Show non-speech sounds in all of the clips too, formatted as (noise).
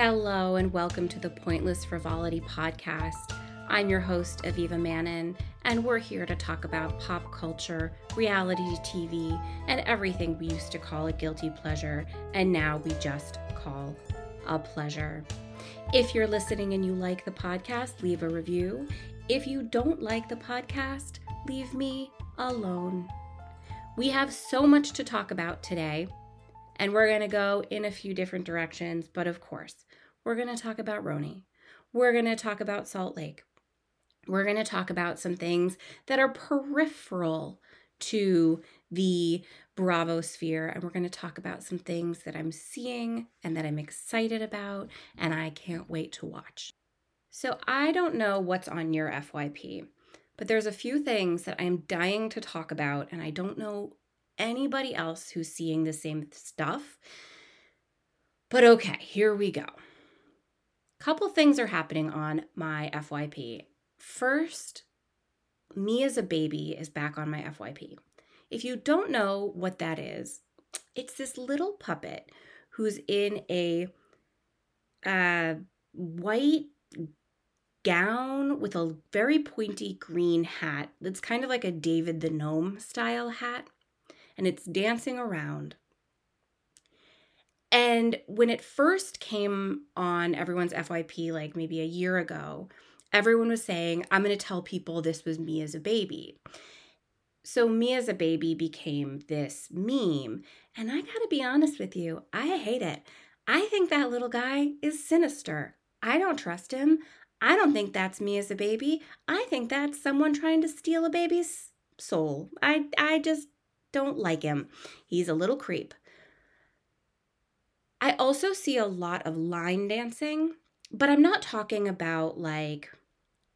Hello, and welcome to the Pointless Frivolity Podcast. I'm your host, Aviva Manon, and we're here to talk about pop culture, reality TV, and everything we used to call a guilty pleasure, and now we just call a pleasure. If you're listening and you like the podcast, leave a review. If you don't like the podcast, leave me alone. We have so much to talk about today, and we're going to go in a few different directions, but of course, we're going to talk about RHONY. We're going to talk about Salt Lake. We're going to talk about some things that are peripheral to the Bravo sphere, and we're going to talk about some things that I'm seeing and that I'm excited about, and I can't wait to watch. So, I don't know what's on your FYP, but there's a few things that I'm dying to talk about, and I don't know anybody else who's seeing the same stuff. But okay, here we go couple things are happening on my FYP. First, me as a baby is back on my FYP. If you don't know what that is, it's this little puppet who's in a uh, white gown with a very pointy green hat that's kind of like a David the Gnome style hat, and it's dancing around. And when it first came on everyone's FYP, like maybe a year ago, everyone was saying, I'm going to tell people this was me as a baby. So, me as a baby became this meme. And I got to be honest with you, I hate it. I think that little guy is sinister. I don't trust him. I don't think that's me as a baby. I think that's someone trying to steal a baby's soul. I, I just don't like him. He's a little creep. I also see a lot of line dancing, but I'm not talking about like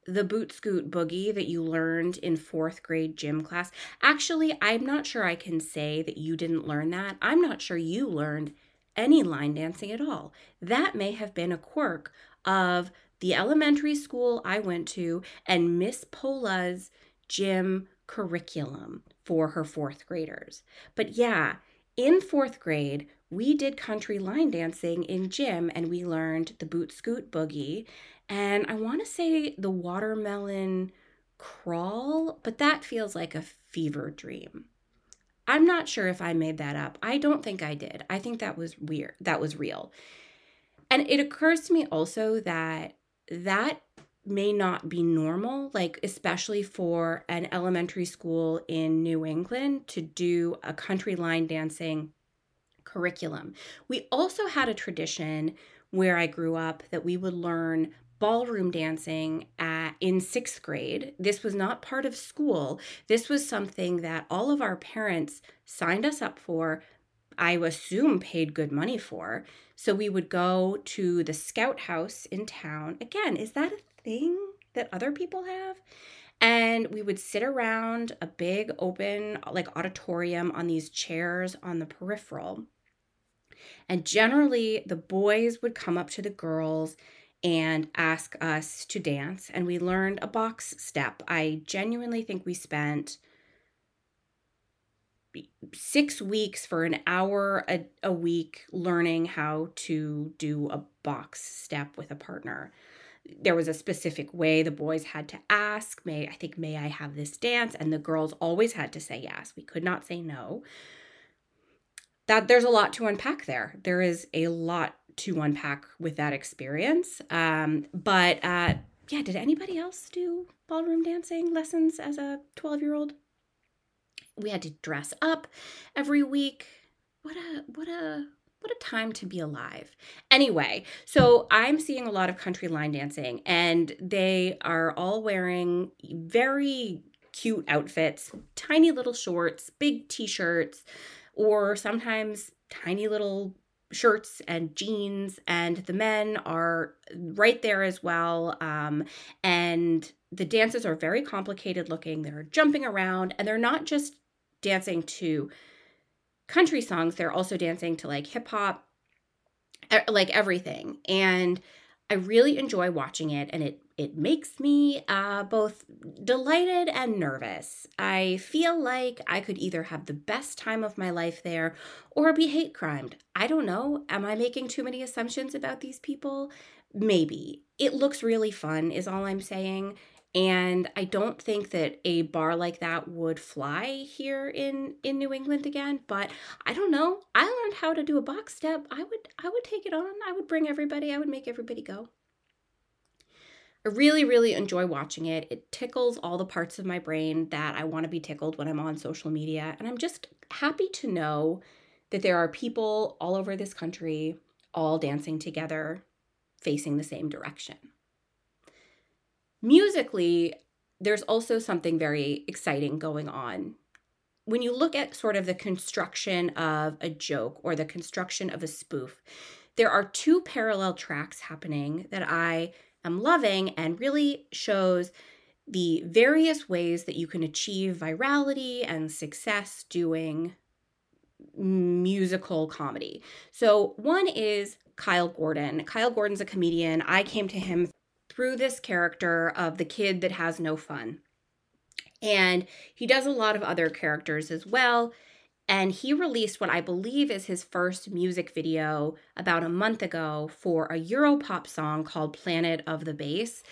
the boot scoot boogie that you learned in fourth grade gym class. Actually, I'm not sure I can say that you didn't learn that. I'm not sure you learned any line dancing at all. That may have been a quirk of the elementary school I went to and Miss Pola's gym curriculum for her fourth graders. But yeah, in fourth grade, we did country line dancing in gym and we learned the boot scoot boogie and I want to say the watermelon crawl, but that feels like a fever dream. I'm not sure if I made that up. I don't think I did. I think that was weird. That was real. And it occurs to me also that that may not be normal, like, especially for an elementary school in New England to do a country line dancing curriculum. We also had a tradition where I grew up that we would learn ballroom dancing at, in sixth grade. This was not part of school. This was something that all of our parents signed us up for. I assume paid good money for. So we would go to the scout house in town. Again, is that a thing that other people have? And we would sit around a big open, like auditorium on these chairs on the peripheral. And generally, the boys would come up to the girls and ask us to dance. And we learned a box step. I genuinely think we spent six weeks for an hour a, a week learning how to do a box step with a partner there was a specific way the boys had to ask may i think may i have this dance and the girls always had to say yes we could not say no that there's a lot to unpack there. There is a lot to unpack with that experience. Um, but uh, yeah, did anybody else do ballroom dancing lessons as a 12 year old? We had to dress up every week. What a what a what a time to be alive. Anyway, so I'm seeing a lot of country line dancing, and they are all wearing very cute outfits, tiny little shorts, big t-shirts, or sometimes tiny little shirts and jeans and the men are right there as well um, and the dances are very complicated looking. They're jumping around and they're not just dancing to country songs they're also dancing to like hip hop like everything. And i really enjoy watching it and it it makes me uh, both delighted and nervous. I feel like I could either have the best time of my life there or be hate crimed. I don't know. Am I making too many assumptions about these people? Maybe. It looks really fun, is all I'm saying. And I don't think that a bar like that would fly here in in New England again, but I don't know. I learned how to do a box step. I would I would take it on. I would bring everybody. I would make everybody go. I really, really enjoy watching it. It tickles all the parts of my brain that I want to be tickled when I'm on social media. And I'm just happy to know that there are people all over this country all dancing together, facing the same direction. Musically, there's also something very exciting going on. When you look at sort of the construction of a joke or the construction of a spoof, there are two parallel tracks happening that I am loving and really shows the various ways that you can achieve virality and success doing musical comedy. So, one is Kyle Gordon. Kyle Gordon's a comedian. I came to him through this character of the kid that has no fun. And he does a lot of other characters as well. And he released what I believe is his first music video about a month ago for a Europop song called Planet of the Bass.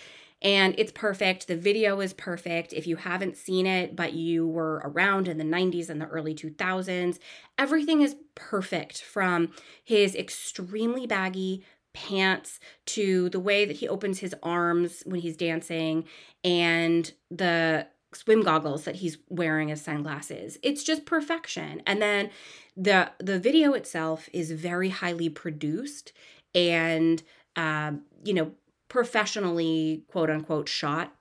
And it's perfect. The video is perfect. If you haven't seen it, but you were around in the 90s and the early 2000s, everything is perfect from his extremely baggy pants to the way that he opens his arms when he's dancing and the swim goggles that he's wearing as sunglasses. It's just perfection. And then the the video itself is very highly produced and uh, you know professionally quote unquote shot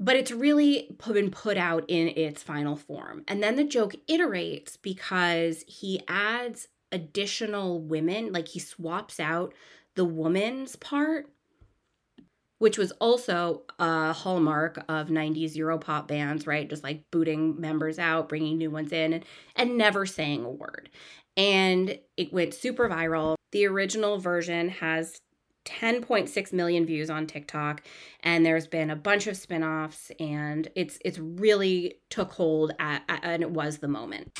but it's really been put out in its final form. And then the joke iterates because he adds additional women, like he swaps out the woman's part which was also a hallmark of 90s Europop bands, right? Just like booting members out, bringing new ones in, and, and never saying a word. And it went super viral. The original version has 10.6 million views on TikTok and there's been a bunch of spin-offs and it's it's really took hold at, at and it was the moment.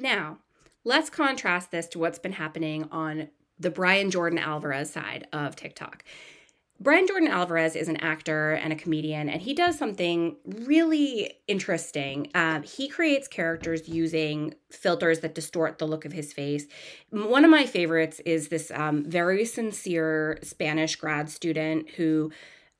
Now, let's contrast this to what's been happening on the Brian Jordan Alvarez side of TikTok. Brian Jordan Alvarez is an actor and a comedian, and he does something really interesting. Um, he creates characters using filters that distort the look of his face. One of my favorites is this um, very sincere Spanish grad student who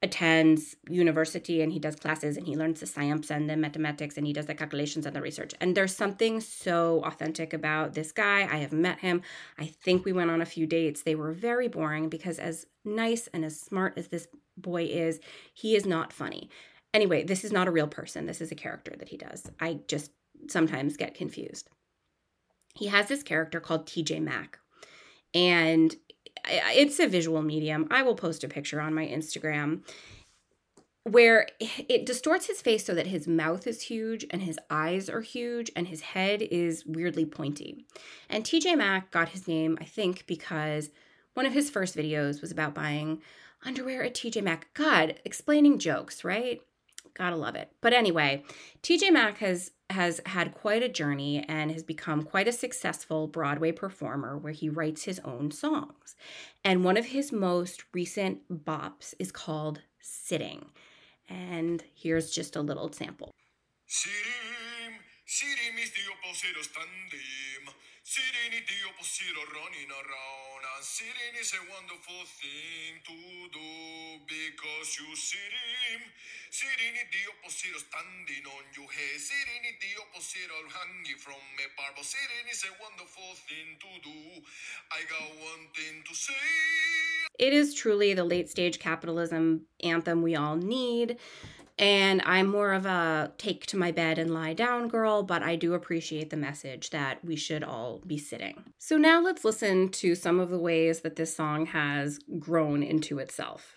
attends university and he does classes and he learns the science and the mathematics and he does the calculations and the research. And there's something so authentic about this guy. I have met him. I think we went on a few dates. They were very boring because, as nice and as smart as this boy is, he is not funny. Anyway, this is not a real person. This is a character that he does. I just sometimes get confused. He has this character called TJ Mack. And it's a visual medium. I will post a picture on my Instagram where it distorts his face so that his mouth is huge and his eyes are huge and his head is weirdly pointy. And TJ Mack got his name, I think, because one of his first videos was about buying underwear at TJ Mack. God, explaining jokes, right? Gotta love it. But anyway, TJ Mack has has had quite a journey and has become quite a successful Broadway performer where he writes his own songs. And one of his most recent bops is called Sitting. And here's just a little sample. Opposite running around and is a wonderful thing to do because you Serenity opposite standing on your head opposite hanging from is a wonderful thing to do I got one thing to say. It is truly the late stage capitalism anthem we all need And I'm more of a take to my bed and lie down girl, but I do appreciate the message that we should all be sitting. So now let's listen to some of the ways that this song has grown into itself.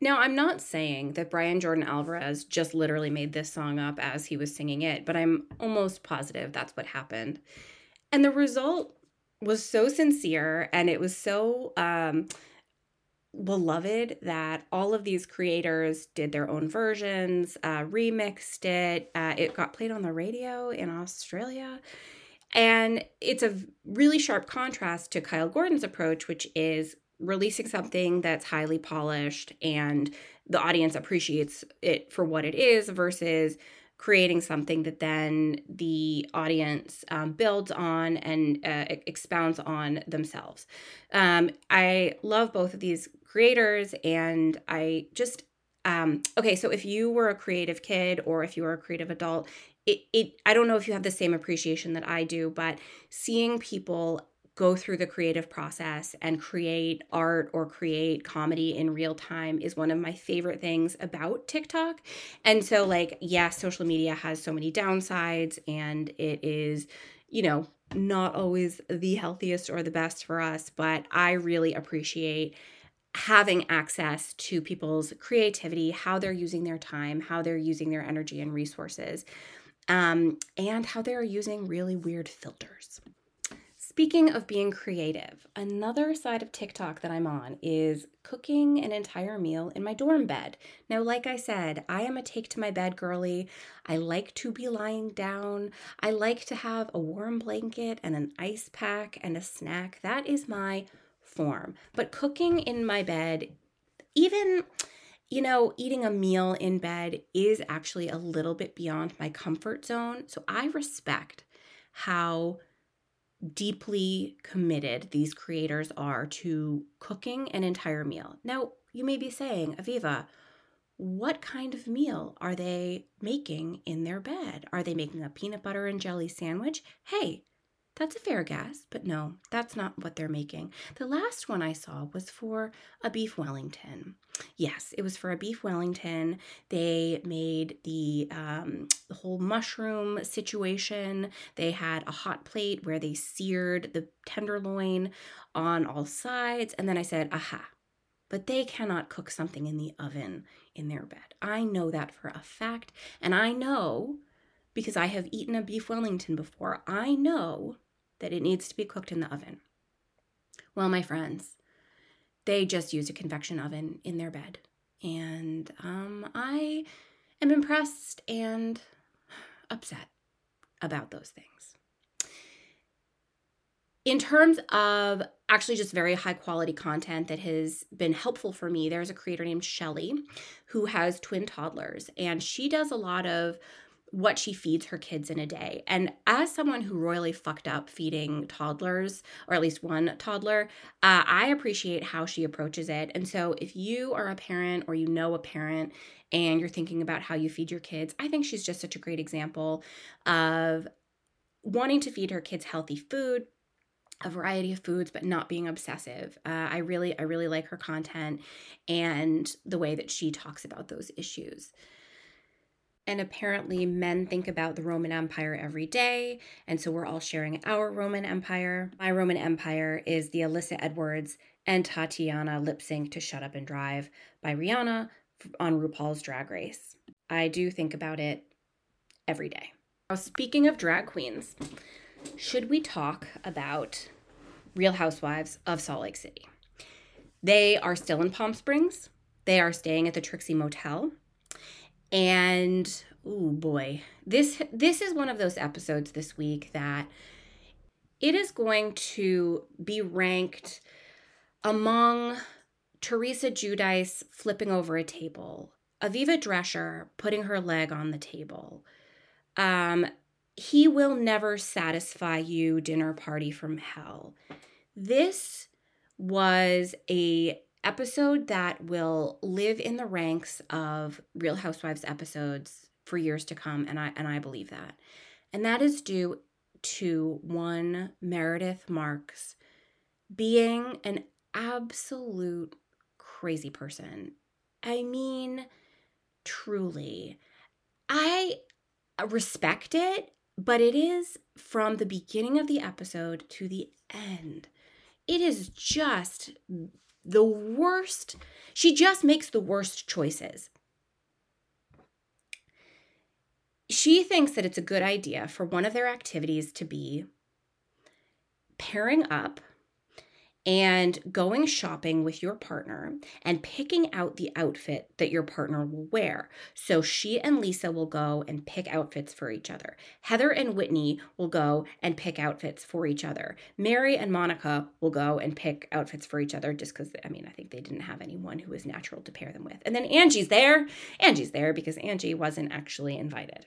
Now, I'm not saying that Brian Jordan Alvarez just literally made this song up as he was singing it, but I'm almost positive that's what happened. And the result was so sincere and it was so um, beloved that all of these creators did their own versions, uh, remixed it. Uh, it got played on the radio in Australia. And it's a really sharp contrast to Kyle Gordon's approach, which is releasing something that's highly polished and the audience appreciates it for what it is versus creating something that then the audience um, builds on and uh, expounds on themselves. Um, I love both of these creators, and I just um, okay. So if you were a creative kid or if you were a creative adult, it, it I don't know if you have the same appreciation that I do, but seeing people go through the creative process and create art or create comedy in real time is one of my favorite things about TikTok. And so, like, yes, social media has so many downsides and it is, you know, not always the healthiest or the best for us, but I really appreciate having access to people's creativity, how they're using their time, how they're using their energy and resources, um, and how they're using really weird filters. Speaking of being creative, another side of TikTok that I'm on is cooking an entire meal in my dorm bed. Now, like I said, I am a take to my bed girly. I like to be lying down. I like to have a warm blanket and an ice pack and a snack. That is my form. But cooking in my bed, even you know, eating a meal in bed is actually a little bit beyond my comfort zone. So I respect how deeply committed these creators are to cooking an entire meal. Now, you may be saying, Aviva, what kind of meal are they making in their bed? Are they making a peanut butter and jelly sandwich? Hey, that's a fair guess, but no, that's not what they're making. The last one I saw was for a beef Wellington. Yes, it was for a beef Wellington. They made the um, the whole mushroom situation. They had a hot plate where they seared the tenderloin on all sides, and then I said, "Aha!" But they cannot cook something in the oven in their bed. I know that for a fact, and I know because I have eaten a beef Wellington before. I know that it needs to be cooked in the oven. Well, my friends, they just use a convection oven in their bed. And um, I am impressed and upset about those things. In terms of actually just very high quality content that has been helpful for me, there's a creator named Shelly who has twin toddlers, and she does a lot of what she feeds her kids in a day. And as someone who royally fucked up feeding toddlers, or at least one toddler, uh, I appreciate how she approaches it. And so if you are a parent or you know a parent and you're thinking about how you feed your kids, I think she's just such a great example of wanting to feed her kids healthy food a variety of foods but not being obsessive uh, i really i really like her content and the way that she talks about those issues and apparently, men think about the Roman Empire every day. And so we're all sharing our Roman Empire. My Roman Empire is the Alyssa Edwards and Tatiana lip sync to Shut Up and Drive by Rihanna on RuPaul's Drag Race. I do think about it every day. Now, speaking of drag queens, should we talk about Real Housewives of Salt Lake City? They are still in Palm Springs. They are staying at the Trixie Motel. And oh boy, this this is one of those episodes this week that it is going to be ranked among Teresa Giudice flipping over a table, Aviva Drescher putting her leg on the table. Um, he will never satisfy you dinner party from hell. This was a episode that will live in the ranks of Real Housewives episodes for years to come and I and I believe that. And that is due to one Meredith Marks being an absolute crazy person. I mean, truly. I respect it, but it is from the beginning of the episode to the end. It is just the worst. She just makes the worst choices. She thinks that it's a good idea for one of their activities to be pairing up and going shopping with your partner and picking out the outfit that your partner will wear. So she and Lisa will go and pick outfits for each other. Heather and Whitney will go and pick outfits for each other. Mary and Monica will go and pick outfits for each other just because, I mean, I think they didn't have anyone who was natural to pair them with. And then Angie's there. Angie's there because Angie wasn't actually invited.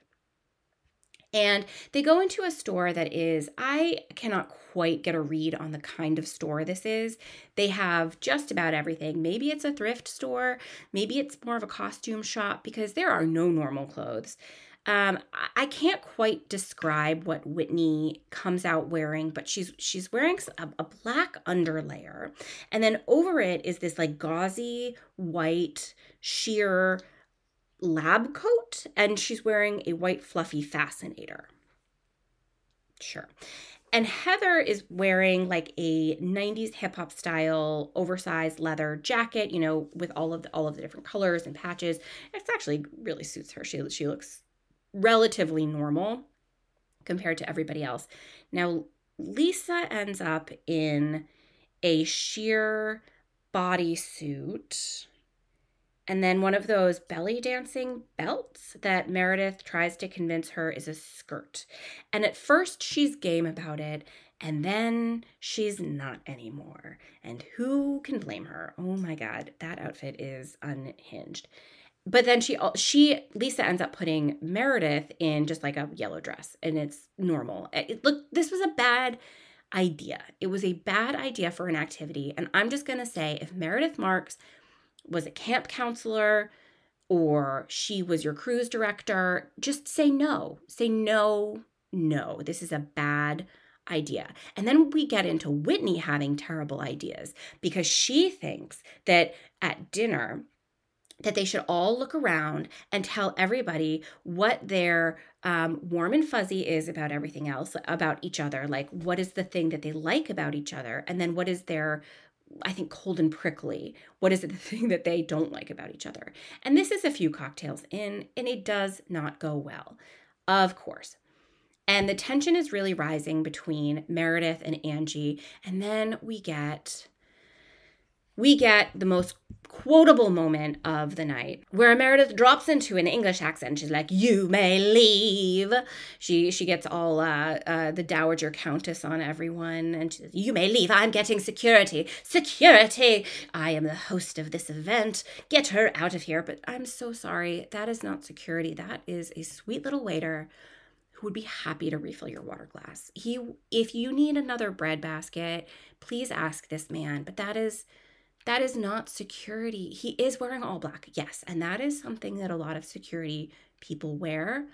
And they go into a store that is, I cannot quite get a read on the kind of store this is. They have just about everything. Maybe it's a thrift store, maybe it's more of a costume shop because there are no normal clothes. Um, I can't quite describe what Whitney comes out wearing, but she's she's wearing a, a black underlayer, and then over it is this like gauzy white sheer lab coat and she's wearing a white fluffy fascinator. Sure. And Heather is wearing like a 90s hip hop style oversized leather jacket, you know, with all of the, all of the different colors and patches. It actually really suits her. She she looks relatively normal compared to everybody else. Now Lisa ends up in a sheer bodysuit and then one of those belly dancing belts that Meredith tries to convince her is a skirt. And at first, she's game about it, and then she's not anymore. And who can blame her? Oh my God, that outfit is unhinged. But then she she Lisa ends up putting Meredith in just like a yellow dress, and it's normal. Eh, it, look, this was a bad idea. It was a bad idea for an activity, and I'm just gonna say if Meredith Marks was a camp counselor or she was your cruise director, just say no. Say no, no. This is a bad idea. And then we get into Whitney having terrible ideas because she thinks that at dinner, that they should all look around and tell everybody what their um, warm and fuzzy is about everything else, about each other. Like, what is the thing that they like about each other? And then what is their I think cold and prickly. What is it (laughs) the thing that they don't like about each other? And this is a few cocktails in, and it does not go well, of course. And the tension is really rising between Meredith and Angie. And then we get we get the most quotable moment of the night where Meredith drops into an English accent. She's like, "You may leave." She she gets all uh, uh, the dowager countess on everyone, and she says, "You may leave. I'm getting security. Security. I am the host of this event. Get her out of here." But I'm so sorry. That is not security. That is a sweet little waiter who would be happy to refill your water glass. He, if you need another bread basket, please ask this man. But that is that is not security. He is wearing all black, yes, and that is something that a lot of security people wear.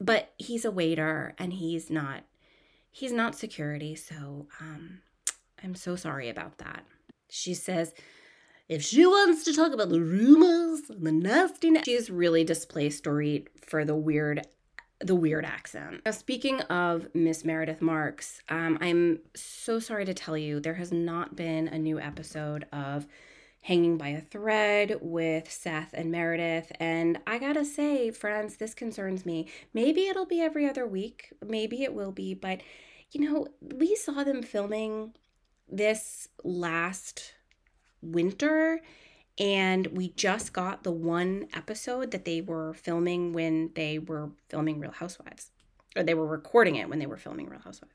But he's a waiter and he's not he's not security, so um I'm so sorry about that. She says if she wants to talk about the rumors and the nastiness, she's really displaced Dorit for the weird the weird accent. Now, speaking of Miss Meredith Marks, um, I'm so sorry to tell you there has not been a new episode of Hanging by a Thread with Seth and Meredith. And I gotta say, friends, this concerns me. Maybe it'll be every other week, maybe it will be, but you know, we saw them filming this last winter and we just got the one episode that they were filming when they were filming Real Housewives, or they were recording it when they were filming Real Housewives.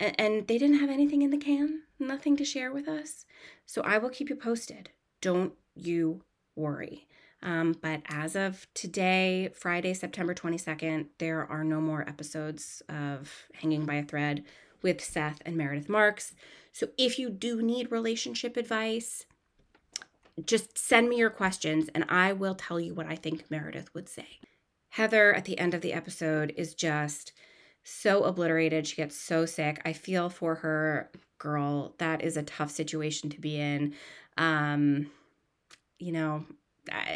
And, and they didn't have anything in the can, nothing to share with us. So I will keep you posted. Don't you worry. Um, but as of today, Friday, September 22nd, there are no more episodes of Hanging by a Thread with Seth and Meredith Marks. So if you do need relationship advice, just send me your questions and I will tell you what I think Meredith would say. Heather at the end of the episode is just so obliterated. She gets so sick. I feel for her, girl. That is a tough situation to be in. Um, you know,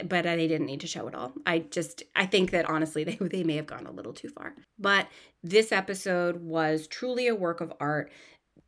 but they didn't need to show it all. I just I think that honestly (laughs) they they may have gone a little too far. But this episode was truly a work of art.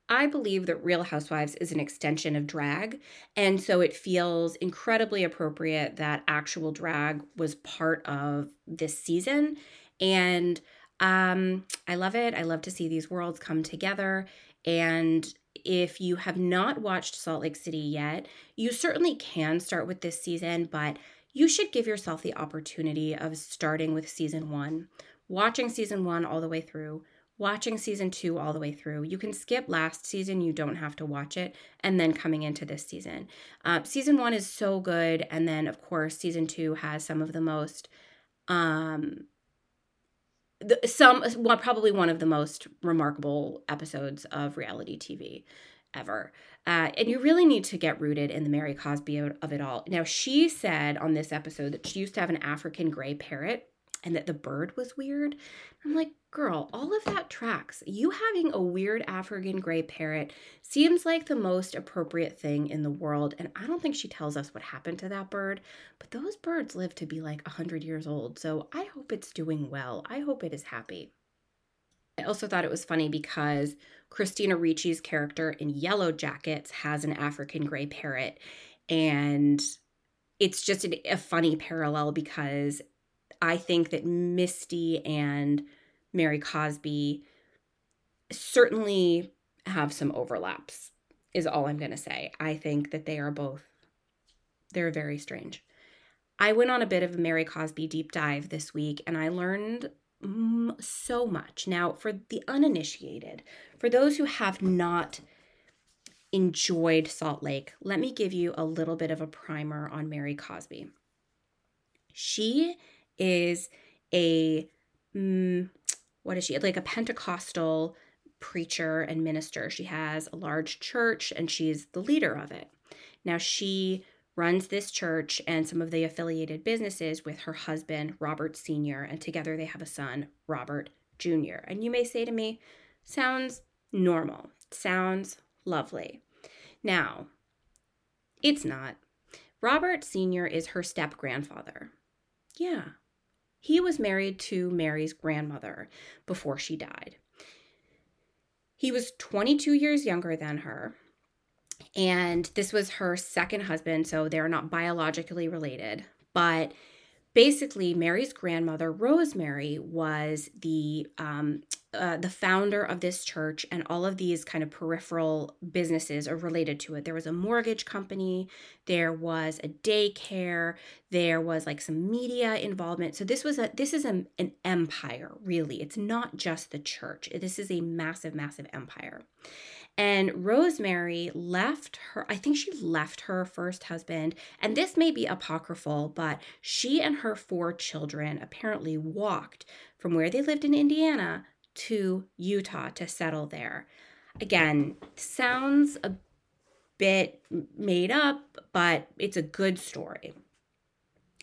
I believe that Real Housewives is an extension of drag, and so it feels incredibly appropriate that actual drag was part of this season. And um, I love it. I love to see these worlds come together. And if you have not watched Salt Lake City yet, you certainly can start with this season, but you should give yourself the opportunity of starting with season one, watching season one all the way through, watching season two all the way through. You can skip last season, you don't have to watch it, and then coming into this season. Uh, season one is so good, and then, of course, season two has some of the most. Um, the, some well, probably one of the most remarkable episodes of reality TV ever. Uh, and you really need to get rooted in the Mary Cosby of it all. Now, she said on this episode that she used to have an African gray parrot and that the bird was weird. I'm like, girl, all of that tracks. You having a weird African gray parrot seems like the most appropriate thing in the world. And I don't think she tells us what happened to that bird, but those birds live to be like 100 years old. So I hope it's doing well. I hope it is happy. I also thought it was funny because Christina Ricci's character in Yellow Jackets has an African gray parrot. And it's just a, a funny parallel because I think that Misty and Mary Cosby certainly have some overlaps, is all I'm going to say. I think that they are both, they're very strange. I went on a bit of a Mary Cosby deep dive this week and I learned so much. Now, for the uninitiated, for those who have not enjoyed Salt Lake, let me give you a little bit of a primer on Mary Cosby. She is a mm, what is she like a Pentecostal preacher and minister. She has a large church and she's the leader of it. Now she runs this church and some of the affiliated businesses with her husband, Robert Sr., and together they have a son, Robert Jr. And you may say to me, sounds normal, sounds lovely. Now, it's not. Robert Sr. is her step grandfather. Yeah, he was married to Mary's grandmother before she died. He was 22 years younger than her, and this was her second husband, so they're not biologically related. But basically, Mary's grandmother, Rosemary, was the um, uh, the founder of this church and all of these kind of peripheral businesses are related to it. There was a mortgage company, there was a daycare, there was like some media involvement. So this was a this is a, an empire, really. It's not just the church. This is a massive, massive empire. And Rosemary left her, I think she left her first husband, and this may be apocryphal, but she and her four children apparently walked from where they lived in Indiana to Utah to settle there. Again, sounds a bit made up, but it's a good story.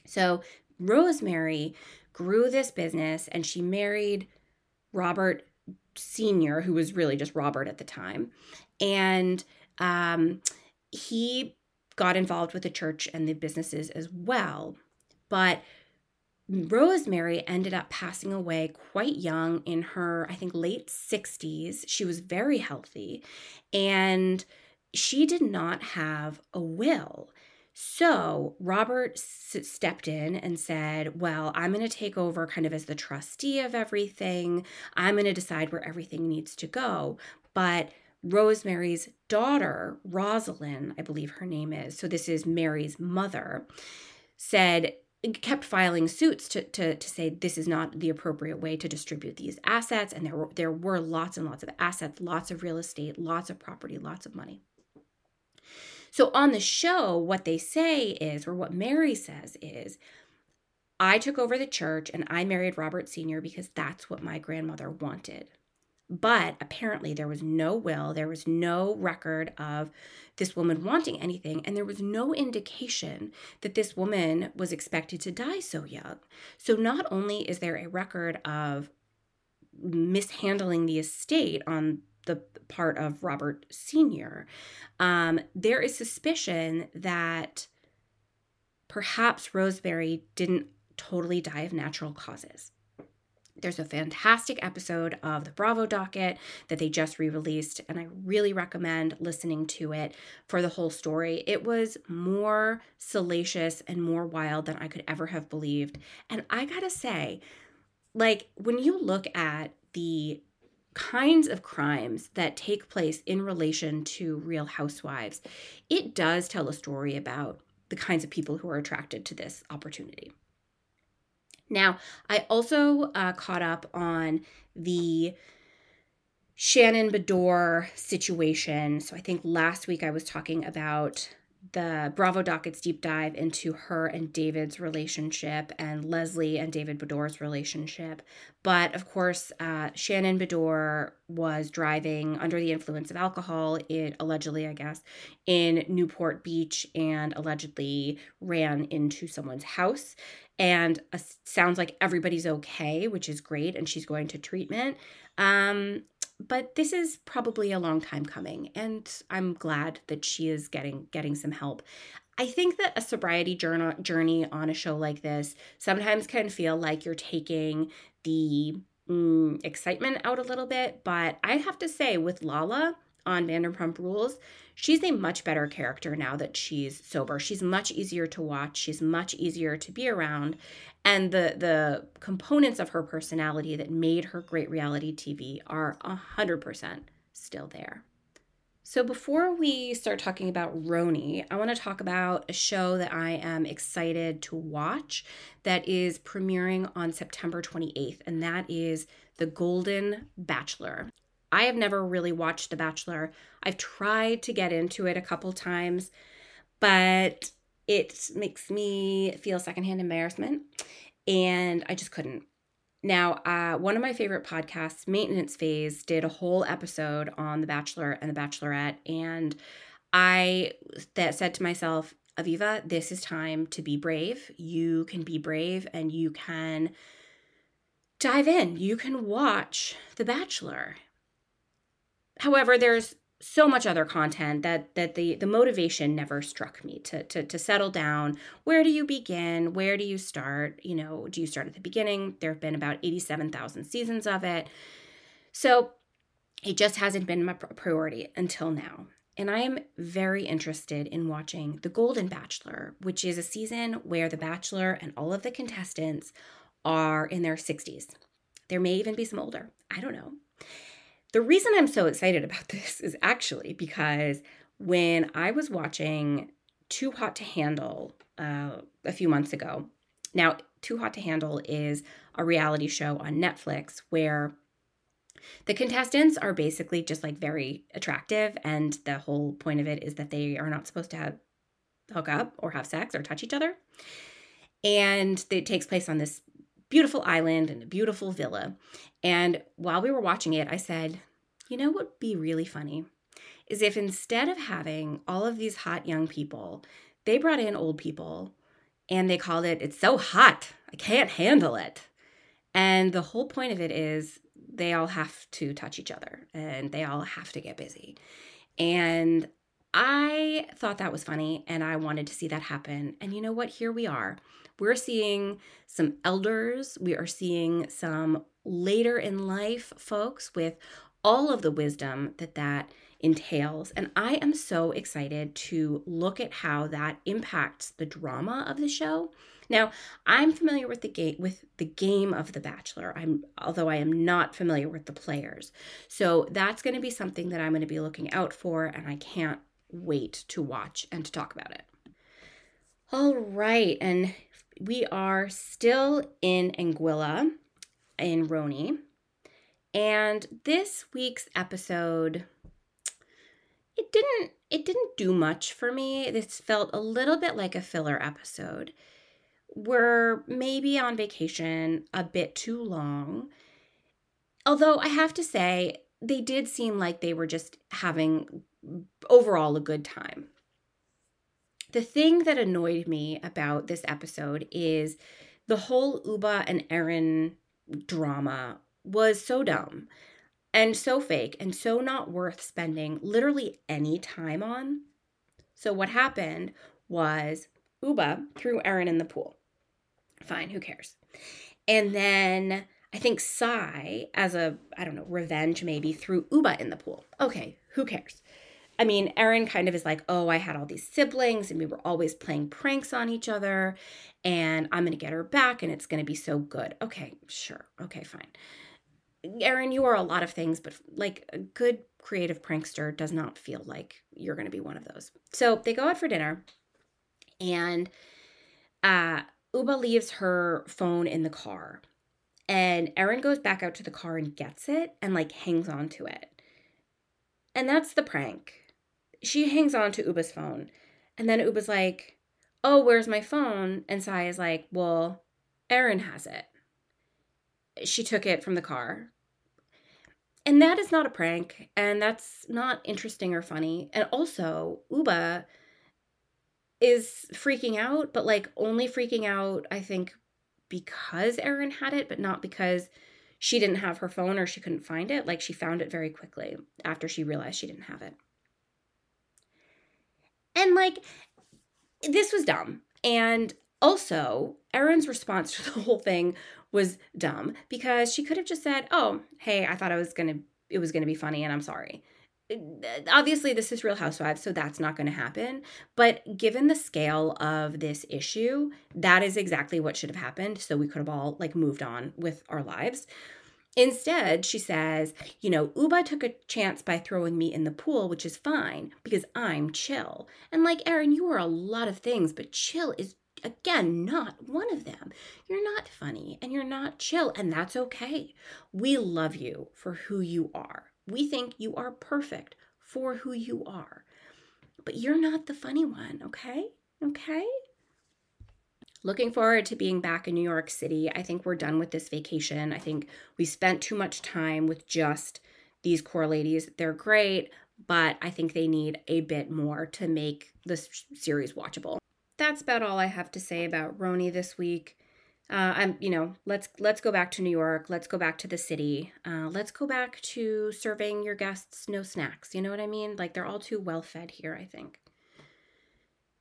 So, Rosemary grew this business and she married Robert Sr., who was really just Robert at the time. And um, he got involved with the church and the businesses as well. But Rosemary ended up passing away quite young in her, I think, late 60s. She was very healthy and she did not have a will. So Robert s- stepped in and said, Well, I'm going to take over kind of as the trustee of everything. I'm going to decide where everything needs to go. But Rosemary's daughter, Rosalind, I believe her name is, so this is Mary's mother, said, kept filing suits to, to, to say this is not the appropriate way to distribute these assets. And there were, there were lots and lots of assets, lots of real estate, lots of property, lots of money. So on the show, what they say is, or what Mary says is, I took over the church and I married Robert Sr. because that's what my grandmother wanted. But apparently, there was no will, there was no record of this woman wanting anything, and there was no indication that this woman was expected to die so young. So, not only is there a record of mishandling the estate on the part of Robert Sr., um, there is suspicion that perhaps Rosemary didn't totally die of natural causes. There's a fantastic episode of the Bravo docket that they just re released, and I really recommend listening to it for the whole story. It was more salacious and more wild than I could ever have believed. And I gotta say, like, when you look at the kinds of crimes that take place in relation to real housewives, it does tell a story about the kinds of people who are attracted to this opportunity. Now, I also uh, caught up on the Shannon Beador situation. So I think last week I was talking about the Bravo Dockets deep dive into her and David's relationship and Leslie and David Beador's relationship. But of course, uh, Shannon Beador was driving under the influence of alcohol, it allegedly, I guess, in Newport Beach and allegedly ran into someone's house. And uh, sounds like everybody's okay, which is great. And she's going to treatment. Um, but this is probably a long time coming and i'm glad that she is getting getting some help. I think that a sobriety journey on a show like this sometimes can feel like you're taking the mm, excitement out a little bit but i have to say with lala on vanderpump rules she's a much better character now that she's sober she's much easier to watch she's much easier to be around and the the components of her personality that made her great reality TV are 100% still there. So before we start talking about RHONY, I want to talk about a show that I am excited to watch that is premiering on September 28th and that is The Golden Bachelor. I have never really watched The Bachelor. I've tried to get into it a couple times, but it makes me feel secondhand embarrassment, and I just couldn't. Now, uh, one of my favorite podcasts, Maintenance Phase, did a whole episode on The Bachelor and The Bachelorette, and I that said to myself, Aviva, this is time to be brave. You can be brave, and you can dive in. You can watch The Bachelor. However, there's so much other content that that the the motivation never struck me to to to settle down where do you begin where do you start you know do you start at the beginning there have been about 87,000 seasons of it so it just hasn't been my priority until now and I am very interested in watching The Golden Bachelor, which is a season where The Bachelor and all of the contestants are in their 60s. There may even be some older. I don't know. The reason I'm so excited about (laughs) this is actually because when I was watching Too Hot to Handle uh, a few months ago, now, Too Hot to Handle is a reality show on Netflix where the contestants are basically just like very attractive, and the whole point of it is that they are not supposed to have hook up or have sex or touch each other. And it takes place on this beautiful island and a beautiful villa. And while we were watching it, I said, you know what would be really funny? Is if instead of having all of these hot young people, they brought in old people and they called it, It's so hot, I can't handle it. And the whole point of it is they all have to touch each other and they all have to get busy. And I thought that was funny and I wanted to see that happen. And you know what? Here we are. We're seeing some elders, we are seeing some later in life folks with all of the wisdom that that entails. And I am so excited to look at how that impacts the drama of the show. Now, I'm familiar with the game with the game of The Bachelor. I'm although I am not familiar with the players. So that's going to be something that I'm going to be looking out for and I can't wait to watch and to talk about it. All right, and we are still in Anguilla in RHONY. And this week's episode it didn't it didn't do much for me. This felt a little bit like a filler episode. We're maybe on vacation a bit too long. Although I have to say, they did seem like they were just having overall a good time. The thing that annoyed me about this episode is the whole Ubah and Erin drama was so dumb and so fake and so not worth spending literally any time on. So, what happened was Ubah threw Erin in the pool. Fine, who cares? And then I think Sai, as a, I don't know, revenge maybe, threw Ubah in the pool. Okay, who cares? I mean, Erin kind of is like, oh, I had all these siblings and we were always playing pranks on each other and I'm going to get her back and it's going to be so good. Okay, sure. Okay, fine. Erin, you are a lot of things, but like a good creative prankster does not feel like you're going to be one of those. So they go out for dinner and uh, Ubah leaves her phone in the car. And Erin goes back out to the car and gets it and like hangs on to it. And that's the prank. She hangs on to Ubah's phone. And then Ubah's like, Oh, where's my phone? And Sai is like, Well, Erin has it she took it from the car. And that is not a prank, and that's not interesting or funny. And also, Ubah is freaking out, but like only freaking out, I think, because Erin had it, but not because she didn't have her phone or she couldn't find it. Like she found it very quickly after she realized she didn't have it. And like, this was dumb. And also, Erin's response to (laughs) the whole thing was dumb because she could have just said, "Oh, hey, I thought I was to it was to be funny and I'm sorry." Uh, obviously, this is Real Housewives, so that's not going to happen. But given the scale of this issue, that is exactly what should have happened. So we could have all like moved on with our lives. Instead, she says, you know, Ubah took a chance by throwing me in the pool, which is fine because I'm chill. And like, Erin, you are a lot of things, but chill is again, not one of them. You're not funny and you're not chill, and that's okay. We love you for who you are. We think you are perfect for who you are. But you're not the funny one, okay? Okay? Looking forward to being back in New York City. I think we're done with this vacation. I think we spent too much time with just these core ladies. They're great, but I think they need a bit more to make this series watchable that's about all I have to say about RHONY this week. Uh, I'm, you know, let's let's go back to New York. Let's go back to the city. Uh, let's go back to serving your guests no snacks. You know what I mean? Like they're all too well fed here. I think.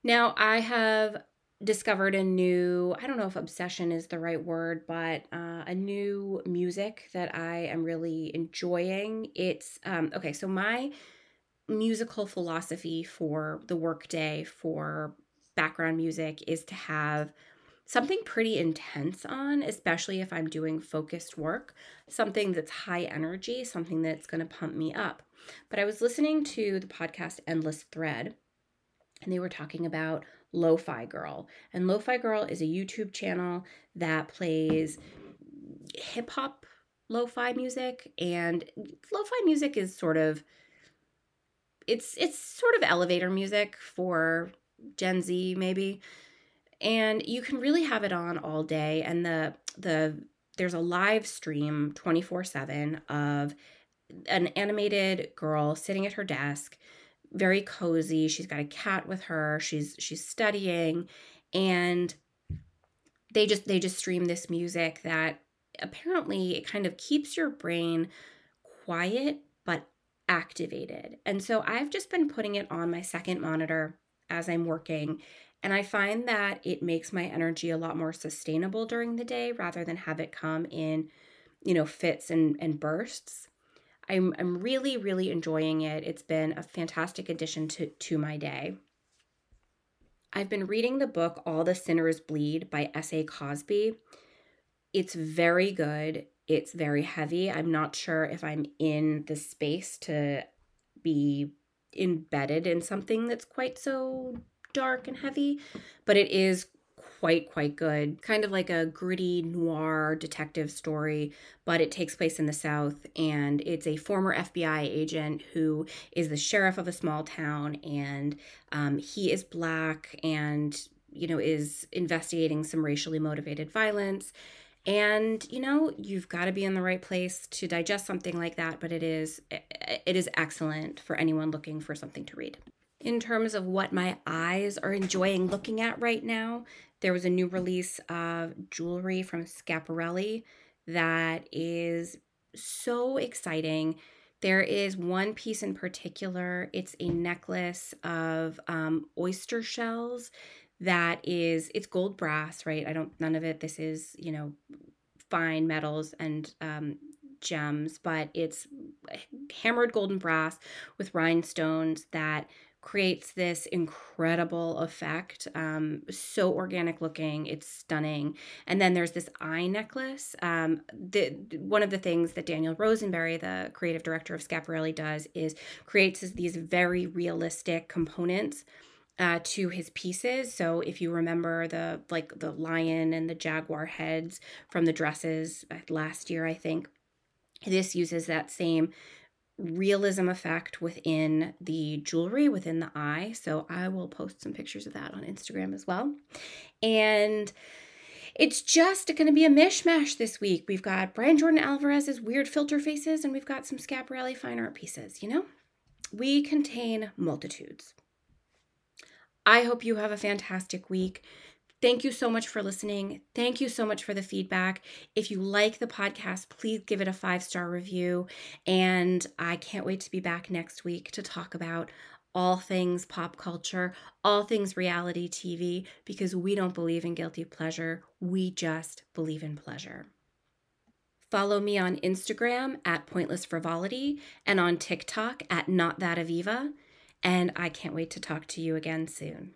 Now I have discovered a new. I don't know if obsession is the right word, but uh, a new music that I am really enjoying. It's um, okay. So my musical philosophy for the workday for background music is to have something pretty intense on, especially if I'm doing focused work, something that's high energy, something that's going to pump me up. But I was listening to the podcast Endless Thread, and they were talking about Lo-Fi Girl. And Lo-Fi Girl is a YouTube channel that plays hip hop lo-fi music and lo-fi music is sort of it's it's sort of elevator music for Gen Z maybe. And you can really have it on all day and the the there's a live stream 24/7 of an animated girl sitting at her desk, very cozy. She's got a cat with her. She's she's studying and they just they just stream this music that apparently it kind of keeps your brain quiet but activated. And so I've just been putting it on my second monitor as I'm working. And I find that it makes my energy a lot more sustainable during the day rather than have it come in, you know, fits and, and bursts. I'm I'm really really enjoying it. It's been a fantastic addition to to my day. I've been reading the book All the Sinners Bleed by S.A. Cosby. It's very good. It's very heavy. I'm not sure if I'm in the space to be embedded in something that's quite so dark and heavy, but it is quite quite good. Kind of like a gritty noir detective story but it takes place in the south and it's a former fbi agent who is the sheriff of a small town and um, he is black and you know is investigating some racially motivated violence. And you know you've got to be in the right place to digest something like that but it is it is excellent for anyone looking for something to read. In terms of what my eyes are enjoying looking at right now there was a new release of jewelry from Schiaparelli that is so exciting. There is one piece in particular, it's a necklace of um, oyster shells that is it's gold brass right i don't none of it this is you know fine metals and um, gems but it's hammered golden brass with rhinestones that creates this incredible effect. Um, so organic looking, it's stunning. And then there's this eye necklace. Um, the one of the things that Daniel Roseberry, the creative director of Schiaparelli, does is creates these very realistic components. Uh, to his pieces. So if you remember the like the lion and the jaguar heads from the dresses uh, last year, I think this uses that same realism effect within the jewelry within the eye. So I will post some pictures of that on Instagram as well. And it's just going to be a mishmash this week. We've got Brian Jordan Alvarez's weird filter faces, and we've got some Schiaparelli fine art pieces. You know, we contain multitudes. I hope you have a fantastic week. Thank you so much for listening. Thank you so much for the feedback. If you like the podcast, please give it a five star review. And I can't wait to be back next week to talk about all things pop culture, all things reality TV, because we don't believe in guilty pleasure. We just believe in pleasure. Follow me on Instagram at Pointless Frivolity and on TikTok at Not That Aviva. And I can't wait to talk to you again soon.